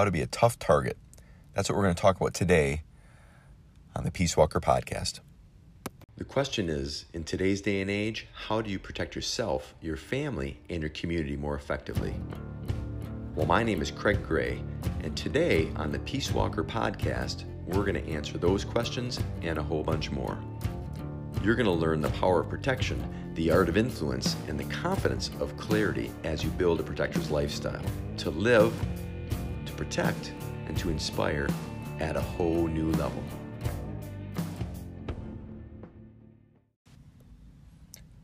how to be a tough target. That's what we're going to talk about today on the Peace Walker podcast. The question is in today's day and age, how do you protect yourself, your family, and your community more effectively? Well, my name is Craig Gray, and today on the Peace Walker podcast, we're going to answer those questions and a whole bunch more. You're going to learn the power of protection, the art of influence, and the confidence of clarity as you build a protector's lifestyle to live, protect, and to inspire at a whole new level.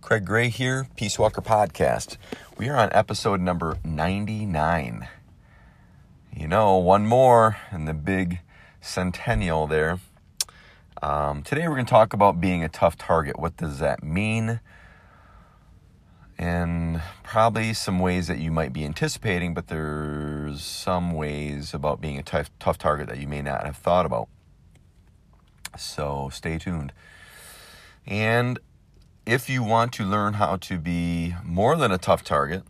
Craig Gray here, Peace Walker Podcast. We are on episode number 99. You know, one more in the big centennial there. Um, today we're going to talk about being a tough target. What does that mean? And probably some ways that you might be anticipating, but there's some ways about being a tough, tough target that you may not have thought about. So stay tuned. And if you want to learn how to be more than a tough target,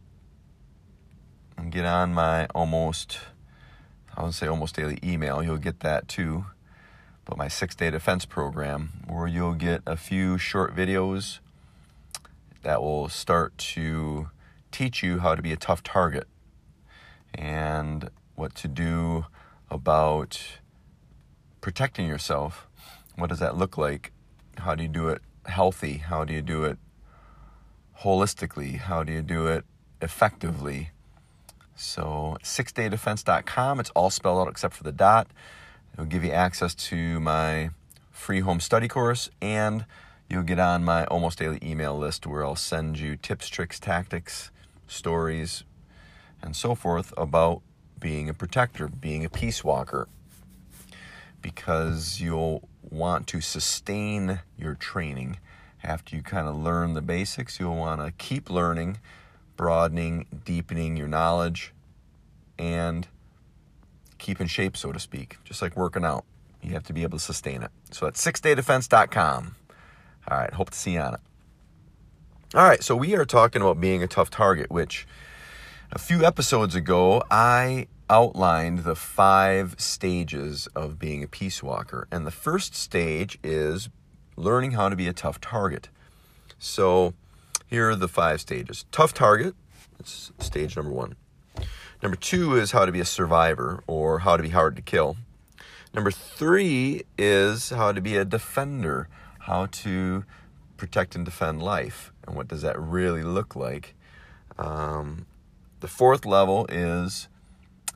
and get on my almost, I would say almost daily email, you'll get that too. But my six day defense program, where you'll get a few short videos that will start to teach you how to be a tough target and what to do about protecting yourself. What does that look like? How do you do it healthy? How do you do it holistically? How do you do it effectively? So, sixdaydefense.com, it's all spelled out except for the dot. It'll give you access to my free home study course and you'll get on my almost daily email list where I'll send you tips, tricks, tactics, stories, and so forth about being a protector, being a peace walker, because you'll want to sustain your training after you kind of learn the basics. You'll want to keep learning, broadening, deepening your knowledge, and keep in shape, so to speak, just like working out. You have to be able to sustain it. So at sixdaydefense.com. All right, hope to see you on it. All right, so we are talking about being a tough target, which a few episodes ago I outlined the five stages of being a peace walker. And the first stage is learning how to be a tough target. So here are the five stages tough target, that's stage number one. Number two is how to be a survivor or how to be hard to kill. Number three is how to be a defender, how to protect and defend life. And what does that really look like? Um, the fourth level is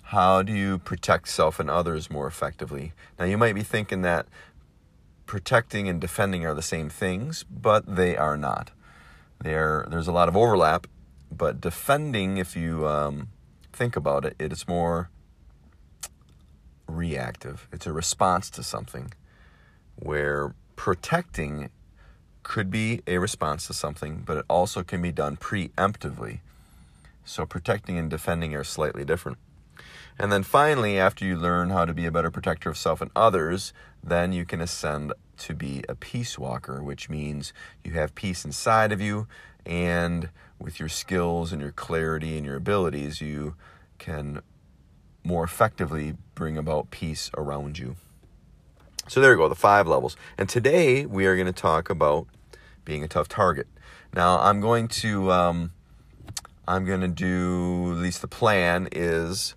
how do you protect self and others more effectively? Now, you might be thinking that protecting and defending are the same things, but they are not. There, there's a lot of overlap, but defending, if you um, think about it, it's more reactive. It's a response to something, where protecting could be a response to something, but it also can be done preemptively. So protecting and defending are slightly different. And then finally, after you learn how to be a better protector of self and others, then you can ascend to be a peace walker, which means you have peace inside of you, and with your skills and your clarity and your abilities, you can more effectively bring about peace around you. So there you go, the five levels. And today we are going to talk about being a tough target. Now I'm going to um, I'm going to do at least the plan is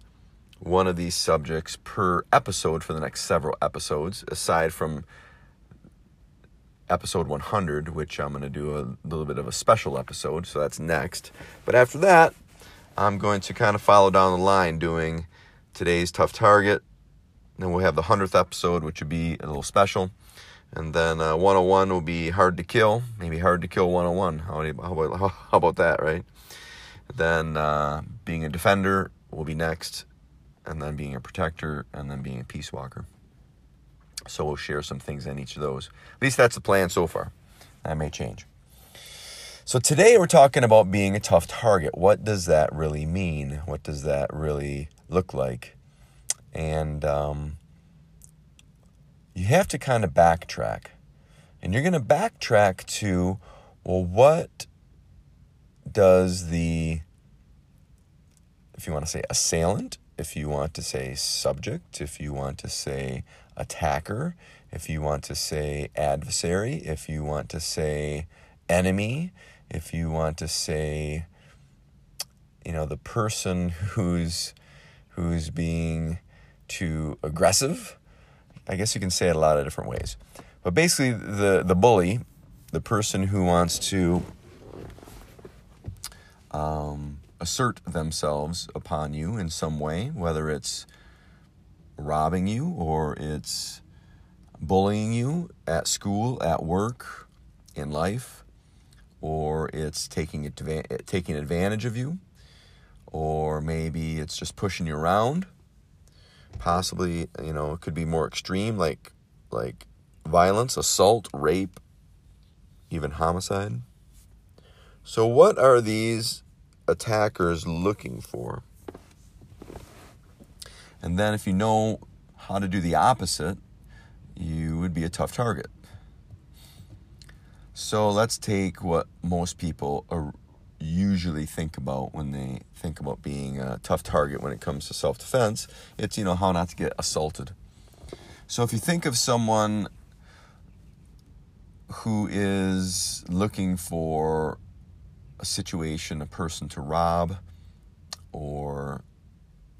one of these subjects per episode for the next several episodes, aside from episode 100, which I'm going to do a little bit of a special episode, so that's next. But after that, I'm going to kind of follow down the line doing today's tough target. Then we'll have the 100th episode, which would be a little special. And then uh, 101 will be hard to kill, maybe hard to kill 101. How, about, how about that, right? Then uh, being a defender will be next and then being a protector, and then being a peace walker. So we'll share some things in each of those. At least that's the plan so far. That may change. So today we're talking about being a tough target. What does that really mean? What does that really look like? And um, you have to kind of backtrack. And you're going to backtrack to, well, what does the, if you want to say assailant, if you want to say subject, if you want to say attacker, if you want to say adversary, if you want to say enemy, if you want to say you know the person who's who's being too aggressive. I guess you can say it a lot of different ways. But basically the the bully, the person who wants to um, assert themselves upon you in some way, whether it's robbing you or it's bullying you at school, at work, in life, or it's taking adva- taking advantage of you, or maybe it's just pushing you around. Possibly, you know, it could be more extreme, like like violence, assault, rape, even homicide. So, what are these attackers looking for. And then if you know how to do the opposite, you would be a tough target. So let's take what most people are usually think about when they think about being a tough target when it comes to self defense. It's, you know, how not to get assaulted. So if you think of someone who is looking for a situation, a person to rob or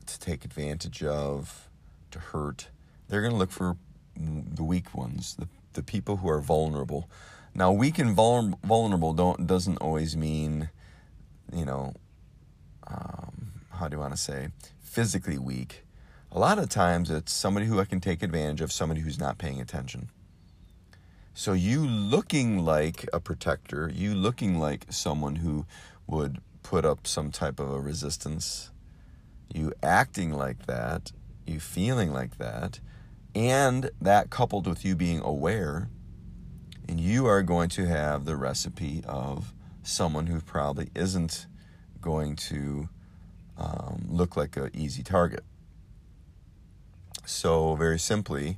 to take advantage of, to hurt, they're going to look for the weak ones, the, the people who are vulnerable. Now, weak and vul- vulnerable don't doesn't always mean, you know, um, how do you want to say, physically weak. A lot of times, it's somebody who I can take advantage of, somebody who's not paying attention. So you looking like a protector, you looking like someone who would put up some type of a resistance, you acting like that, you feeling like that, and that coupled with you being aware, and you are going to have the recipe of someone who probably isn't going to um, look like an easy target. So, very simply,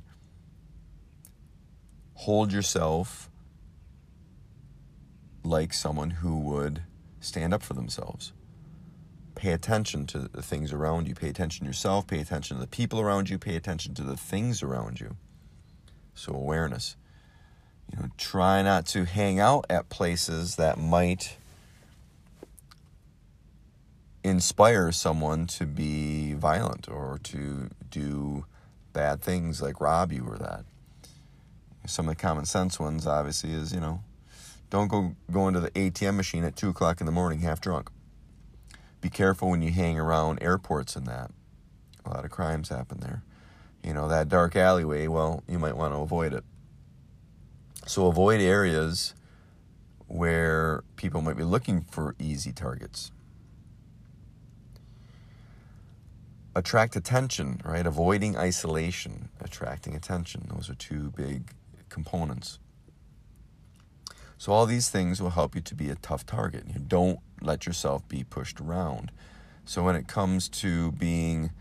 hold yourself like someone who would stand up for themselves. Pay attention to the things around you. Pay attention to yourself. Pay attention to the people around you. Pay attention to the things around you. So, awareness. You know, try not to hang out at places that might inspire someone to be violent or to do bad things like rob you or that. Some of the common sense ones obviously is you know don't go go into the atm machine at 2 o'clock in the morning half drunk. Be careful when you hang around airports and that. A lot of crimes happen there. You know that dark alleyway well you might want to avoid it so avoid areas where people might be looking for easy targets attract attention right avoiding isolation attracting attention those are two big components. So, all these things will help you to be a tough target. You don't let yourself be pushed around. So, when it comes to being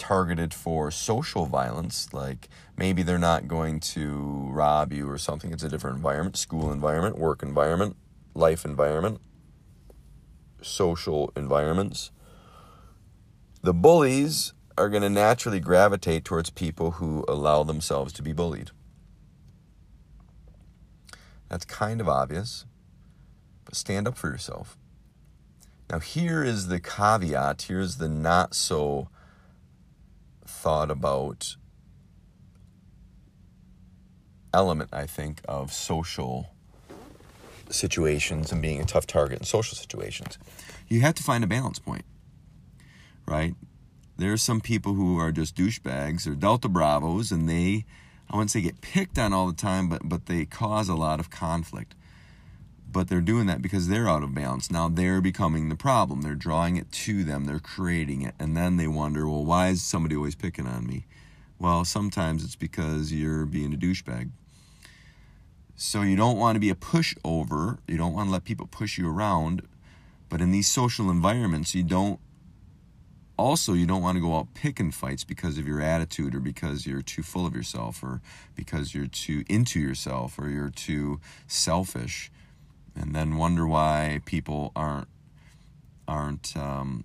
targeted for social violence, like maybe they're not going to rob you or something, it's a different environment school environment, work environment, life environment, social environments. The bullies are going to naturally gravitate towards people who allow themselves to be bullied. That's kind of obvious, but stand up for yourself. Now, here is the caveat, here's the not so thought about element, I think, of social situations and being a tough target in social situations. You have to find a balance point, right? There are some people who are just douchebags or Delta Bravos, and they I wouldn't say get picked on all the time, but but they cause a lot of conflict. But they're doing that because they're out of balance. Now they're becoming the problem. They're drawing it to them. They're creating it, and then they wonder, well, why is somebody always picking on me? Well, sometimes it's because you're being a douchebag. So you don't want to be a pushover. You don't want to let people push you around. But in these social environments, you don't also you don't want to go out picking fights because of your attitude or because you're too full of yourself or because you're too into yourself or you're too selfish and then wonder why people aren't aren't um,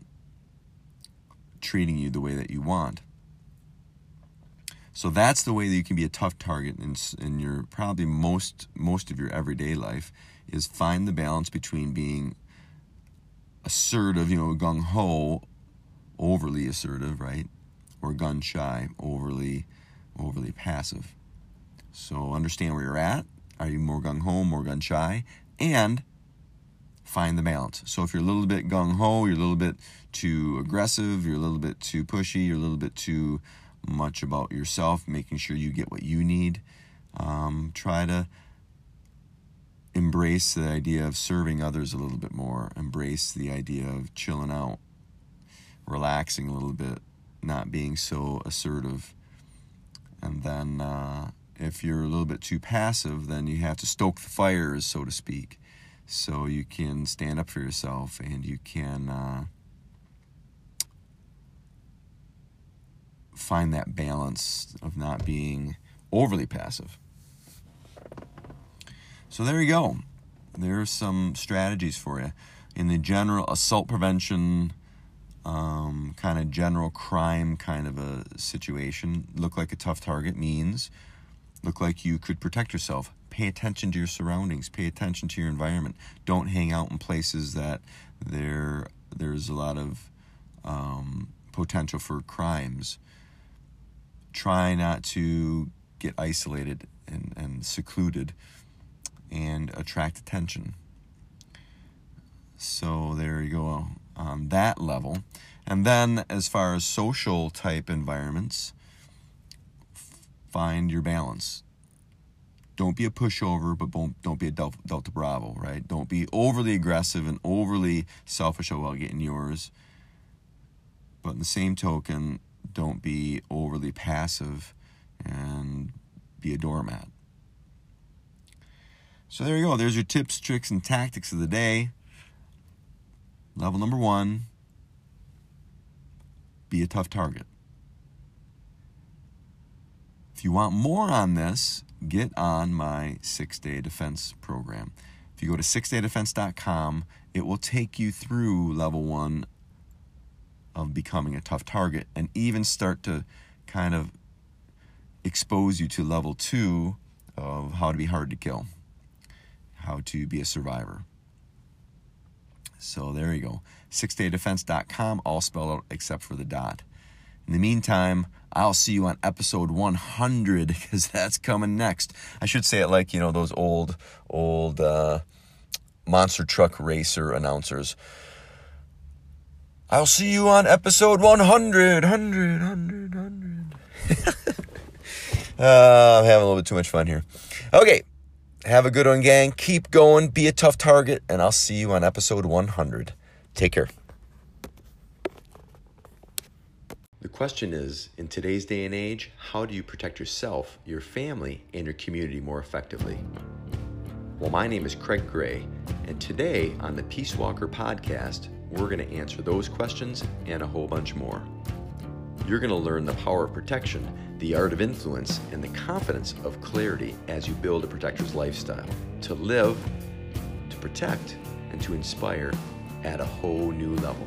treating you the way that you want. So that's the way that you can be a tough target in, in your probably most most of your everyday life is find the balance between being assertive, you know, gung ho, overly assertive, right, or gun shy, overly overly passive. So understand where you're at. Are you more gung ho, more gun shy, and find the balance. So if you're a little bit gung ho, you're a little bit too aggressive, you're a little bit too pushy, you're a little bit too much about yourself, making sure you get what you need. Um, try to embrace the idea of serving others a little bit more, embrace the idea of chilling out, relaxing a little bit, not being so assertive. And then uh, if you're a little bit too passive, then you have to stoke the fires, so to speak, so you can stand up for yourself and you can. Uh, find that balance of not being overly passive. So there you go. There's some strategies for you. In the general assault prevention, um, kind of general crime kind of a situation, look like a tough target means look like you could protect yourself. Pay attention to your surroundings. Pay attention to your environment. Don't hang out in places that there there's a lot of um, potential for crimes try not to get isolated and, and secluded and attract attention. So there you go on that level. And then, as far as social type environments, find your balance. Don't be a pushover, but don't, don't be a Delta, Delta Bravo, right? Don't be overly aggressive and overly selfish about getting yours. But in the same token, don't be overly passive and be a doormat. So there you go. There's your tips, tricks, and tactics of the day. Level number one be a tough target. If you want more on this, get on my six day defense program. If you go to sixdaydefense.com, it will take you through level one of becoming a tough target and even start to kind of expose you to level two of how to be hard to kill, how to be a survivor. So there you go. SixDayDefense.com, all spelled out except for the dot. In the meantime, I'll see you on episode 100 because that's coming next. I should say it like, you know, those old, old uh, monster truck racer announcers. I'll see you on episode 100, 100, 100, 100. uh, I'm having a little bit too much fun here. Okay, have a good one, gang. Keep going, be a tough target, and I'll see you on episode 100. Take care. The question is in today's day and age, how do you protect yourself, your family, and your community more effectively? Well, my name is Craig Gray, and today on the Peace Walker podcast, we're going to answer those questions and a whole bunch more. You're going to learn the power of protection, the art of influence, and the confidence of clarity as you build a protector's lifestyle to live, to protect, and to inspire at a whole new level.